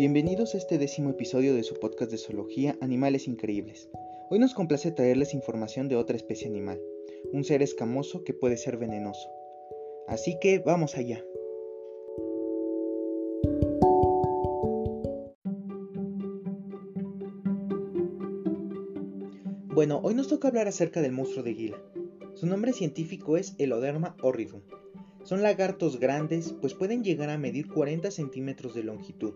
Bienvenidos a este décimo episodio de su podcast de zoología Animales Increíbles. Hoy nos complace traerles información de otra especie animal, un ser escamoso que puede ser venenoso. Así que vamos allá. Bueno, hoy nos toca hablar acerca del monstruo de Gila. Su nombre científico es Eloderma horridum. Son lagartos grandes, pues pueden llegar a medir 40 centímetros de longitud,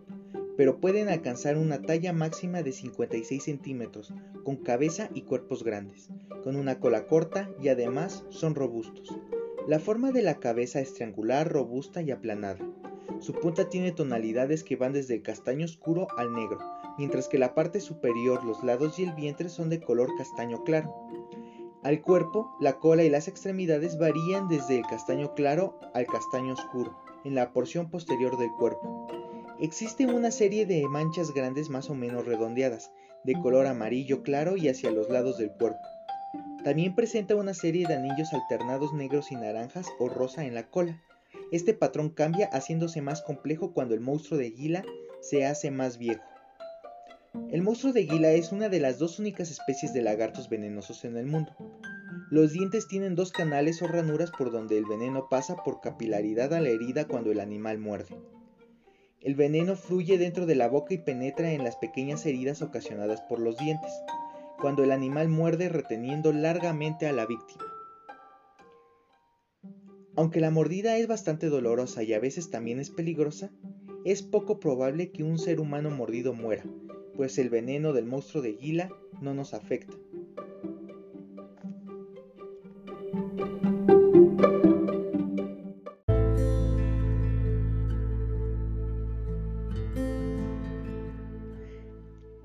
pero pueden alcanzar una talla máxima de 56 centímetros, con cabeza y cuerpos grandes, con una cola corta y además son robustos. La forma de la cabeza es triangular, robusta y aplanada. Su punta tiene tonalidades que van desde el castaño oscuro al negro, mientras que la parte superior, los lados y el vientre son de color castaño claro. Al cuerpo, la cola y las extremidades varían desde el castaño claro al castaño oscuro, en la porción posterior del cuerpo. Existe una serie de manchas grandes más o menos redondeadas, de color amarillo claro y hacia los lados del cuerpo. También presenta una serie de anillos alternados negros y naranjas o rosa en la cola. Este patrón cambia haciéndose más complejo cuando el monstruo de Gila se hace más viejo. El monstruo de Gila es una de las dos únicas especies de lagartos venenosos en el mundo. Los dientes tienen dos canales o ranuras por donde el veneno pasa por capilaridad a la herida cuando el animal muerde. El veneno fluye dentro de la boca y penetra en las pequeñas heridas ocasionadas por los dientes, cuando el animal muerde reteniendo largamente a la víctima. Aunque la mordida es bastante dolorosa y a veces también es peligrosa, es poco probable que un ser humano mordido muera, pues el veneno del monstruo de Gila no nos afecta.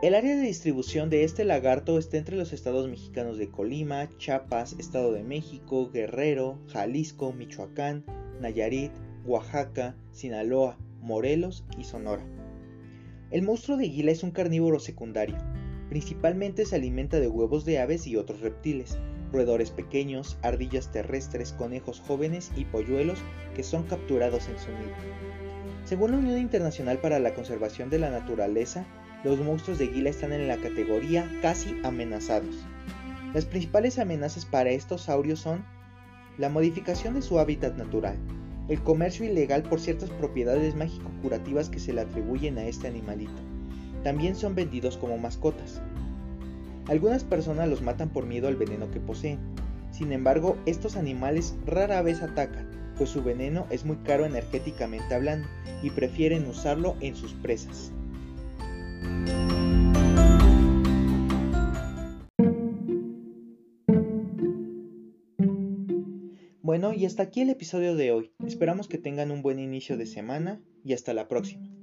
El área de distribución de este lagarto está entre los estados mexicanos de Colima, Chiapas, Estado de México, Guerrero, Jalisco, Michoacán, Nayarit, Oaxaca, Sinaloa, Morelos y Sonora. El monstruo de Gila es un carnívoro secundario. Principalmente se alimenta de huevos de aves y otros reptiles, roedores pequeños, ardillas terrestres, conejos jóvenes y polluelos que son capturados en su nido. Según la Unión Internacional para la Conservación de la Naturaleza, los monstruos de Gila están en la categoría casi amenazados. Las principales amenazas para estos saurios son la modificación de su hábitat natural, el comercio ilegal por ciertas propiedades mágico-curativas que se le atribuyen a este animalito. También son vendidos como mascotas. Algunas personas los matan por miedo al veneno que poseen. Sin embargo, estos animales rara vez atacan, pues su veneno es muy caro energéticamente hablando y prefieren usarlo en sus presas. Bueno, y hasta aquí el episodio de hoy. Esperamos que tengan un buen inicio de semana y hasta la próxima.